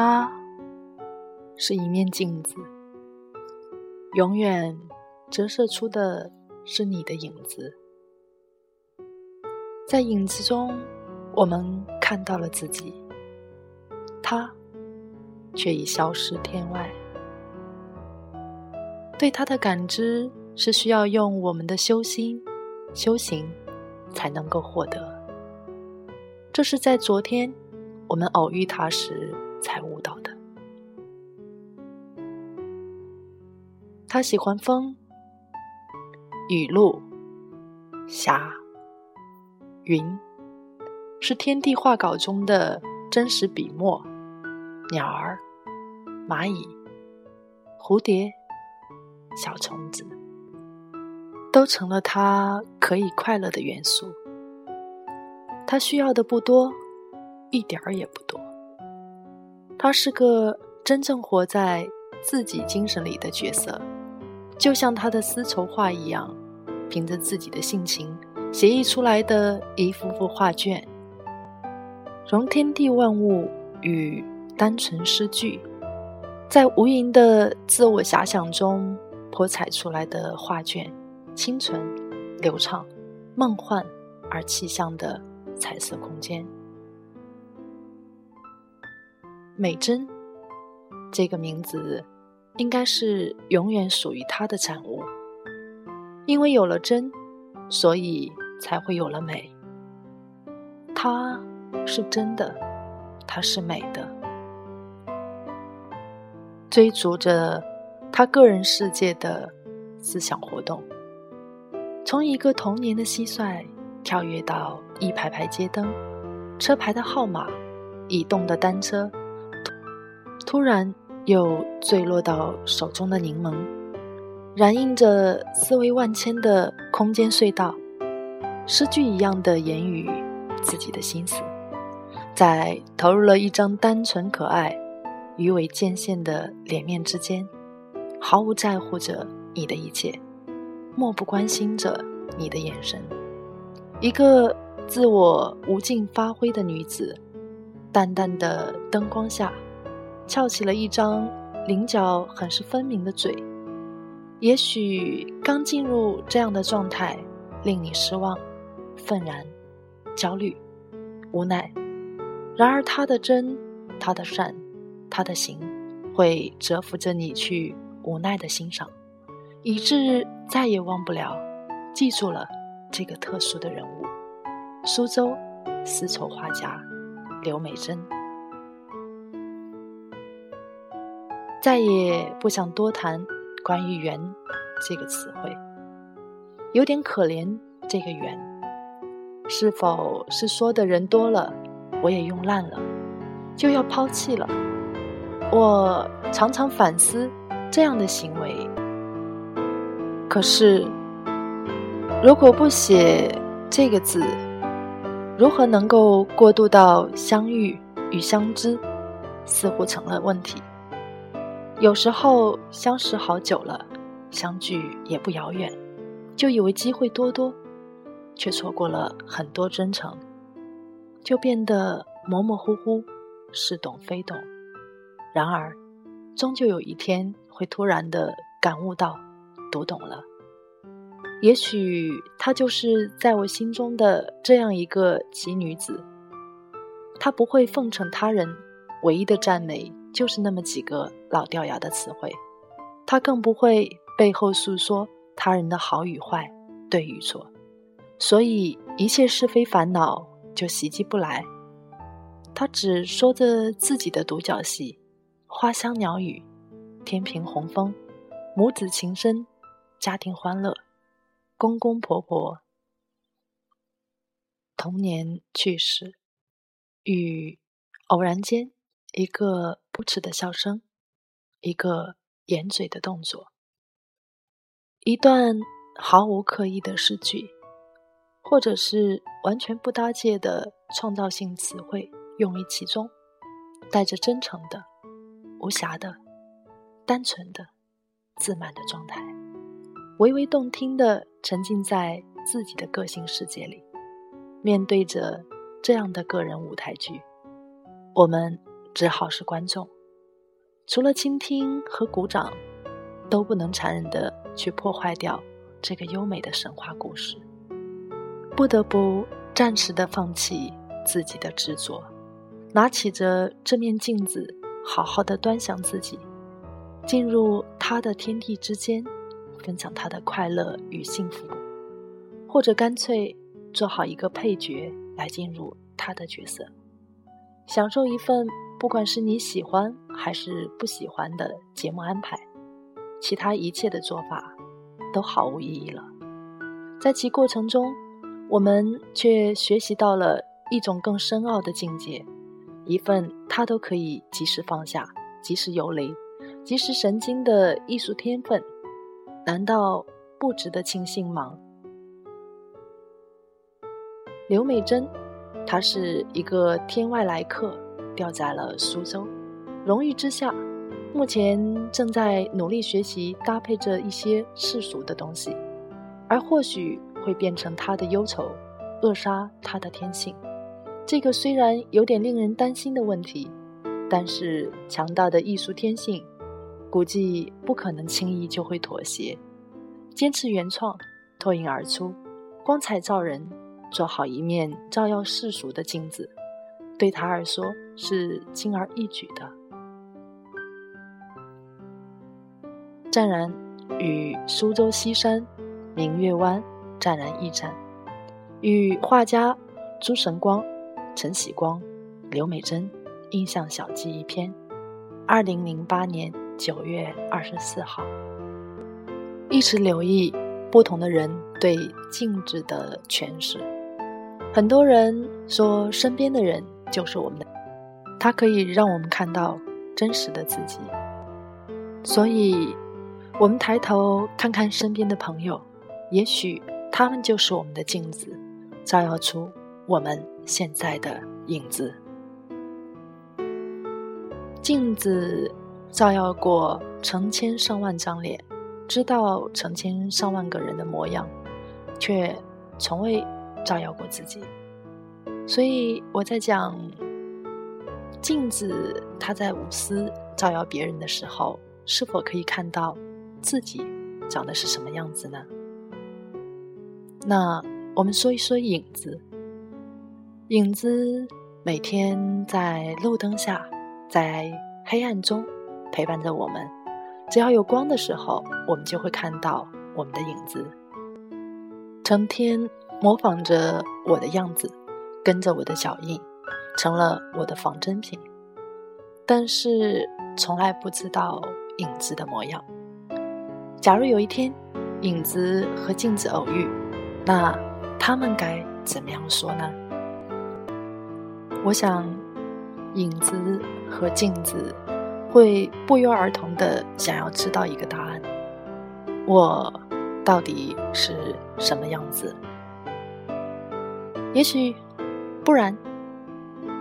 它是一面镜子，永远折射出的是你的影子。在影子中，我们看到了自己，它却已消失天外。对它的感知是需要用我们的修心、修行才能够获得。这是在昨天我们偶遇它时。才他喜欢风、雨露、霞、云，是天地画稿中的真实笔墨；鸟儿、蚂蚁、蝴蝶、小虫子，都成了他可以快乐的元素。他需要的不多，一点儿也不多。他是个真正活在自己精神里的角色，就像他的丝绸画一样，凭着自己的性情写意出来的一幅幅画卷，融天地万物与单纯诗句，在无垠的自我遐想中泼彩出来的画卷，清纯、流畅、梦幻而气象的彩色空间。美珍，这个名字应该是永远属于他的产物。因为有了真，所以才会有了美。她是真的，她是美的。追逐着他个人世界的思想活动，从一个童年的蟋蟀跳跃到一排排街灯、车牌的号码、移动的单车。突然，又坠落到手中的柠檬，染映着思维万千的空间隧道，诗句一样的言语，自己的心思，在投入了一张单纯可爱、鱼尾渐现的脸面之间，毫无在乎着你的一切，漠不关心着你的眼神。一个自我无尽发挥的女子，淡淡的灯光下。翘起了一张棱角很是分明的嘴，也许刚进入这样的状态，令你失望、愤然、焦虑、无奈。然而，他的真、他的善、他的行，会折服着你去无奈的欣赏，以致再也忘不了、记住了这个特殊的人物——苏州丝绸画家刘美珍。再也不想多谈关于“缘”这个词汇，有点可怜。这个“缘”是否是说的人多了，我也用烂了，就要抛弃了？我常常反思这样的行为。可是，如果不写这个字，如何能够过渡到相遇与相知？似乎成了问题。有时候相识好久了，相聚也不遥远，就以为机会多多，却错过了很多真诚，就变得模模糊糊，似懂非懂。然而，终究有一天会突然的感悟到，读懂了。也许她就是在我心中的这样一个奇女子，她不会奉承他人，唯一的赞美。就是那么几个老掉牙的词汇，他更不会背后诉说他人的好与坏、对与错，所以一切是非烦恼就袭击不来。他只说着自己的独角戏，花香鸟语，天平红枫，母子情深，家庭欢乐，公公婆婆童年去世，与偶然间一个无耻的笑声，一个掩嘴的动作，一段毫无刻意的诗句，或者是完全不搭界的创造性词汇用于其中，带着真诚的、无瑕的、单纯的、自满的状态，唯唯动听的沉浸在自己的个性世界里。面对着这样的个人舞台剧，我们只好是观众，除了倾听和鼓掌，都不能残忍的去破坏掉这个优美的神话故事，不得不暂时的放弃自己的执着，拿起着这面镜子，好好的端详自己，进入他的天地之间，分享他的快乐与幸福，或者干脆。做好一个配角来进入他的角色，享受一份不管是你喜欢还是不喜欢的节目安排，其他一切的做法都毫无意义了。在其过程中，我们却学习到了一种更深奥的境界，一份他都可以及时放下、及时游离、及时神经的艺术天分，难道不值得庆幸吗？刘美珍，她是一个天外来客，掉在了苏州，荣誉之下，目前正在努力学习搭配着一些世俗的东西，而或许会变成他的忧愁，扼杀他的天性。这个虽然有点令人担心的问题，但是强大的艺术天性，估计不可能轻易就会妥协，坚持原创，脱颖而出，光彩照人。做好一面照耀世俗的镜子，对他而说是轻而易举的。湛然与苏州西山、明月湾湛然一展，与画家朱神光、陈喜光、刘美珍印象小记一篇。二零零八年九月二十四号，一直留意不同的人对镜子的诠释。很多人说，身边的人就是我们的，它可以让我们看到真实的自己。所以，我们抬头看看身边的朋友，也许他们就是我们的镜子，照耀出我们现在的影子。镜子照耀过成千上万张脸，知道成千上万个人的模样，却从未。照耀过自己，所以我在讲镜子，它在无私照耀别人的时候，是否可以看到自己长得是什么样子呢？那我们说一说影子，影子每天在路灯下，在黑暗中陪伴着我们，只要有光的时候，我们就会看到我们的影子，成天。模仿着我的样子，跟着我的脚印，成了我的仿真品。但是从来不知道影子的模样。假如有一天，影子和镜子偶遇，那他们该怎么样说呢？我想，影子和镜子会不约而同的想要知道一个答案：我到底是什么样子？也许，不然，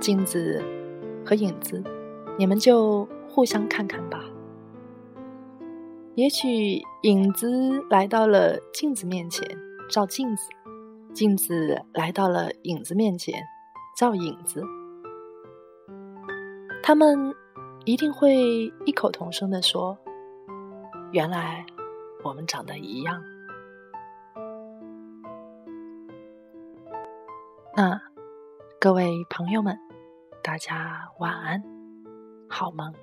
镜子和影子，你们就互相看看吧。也许影子来到了镜子面前照镜子，镜子来到了影子面前照影子，他们一定会异口同声的说：“原来我们长得一样。”那各位朋友们，大家晚安，好梦。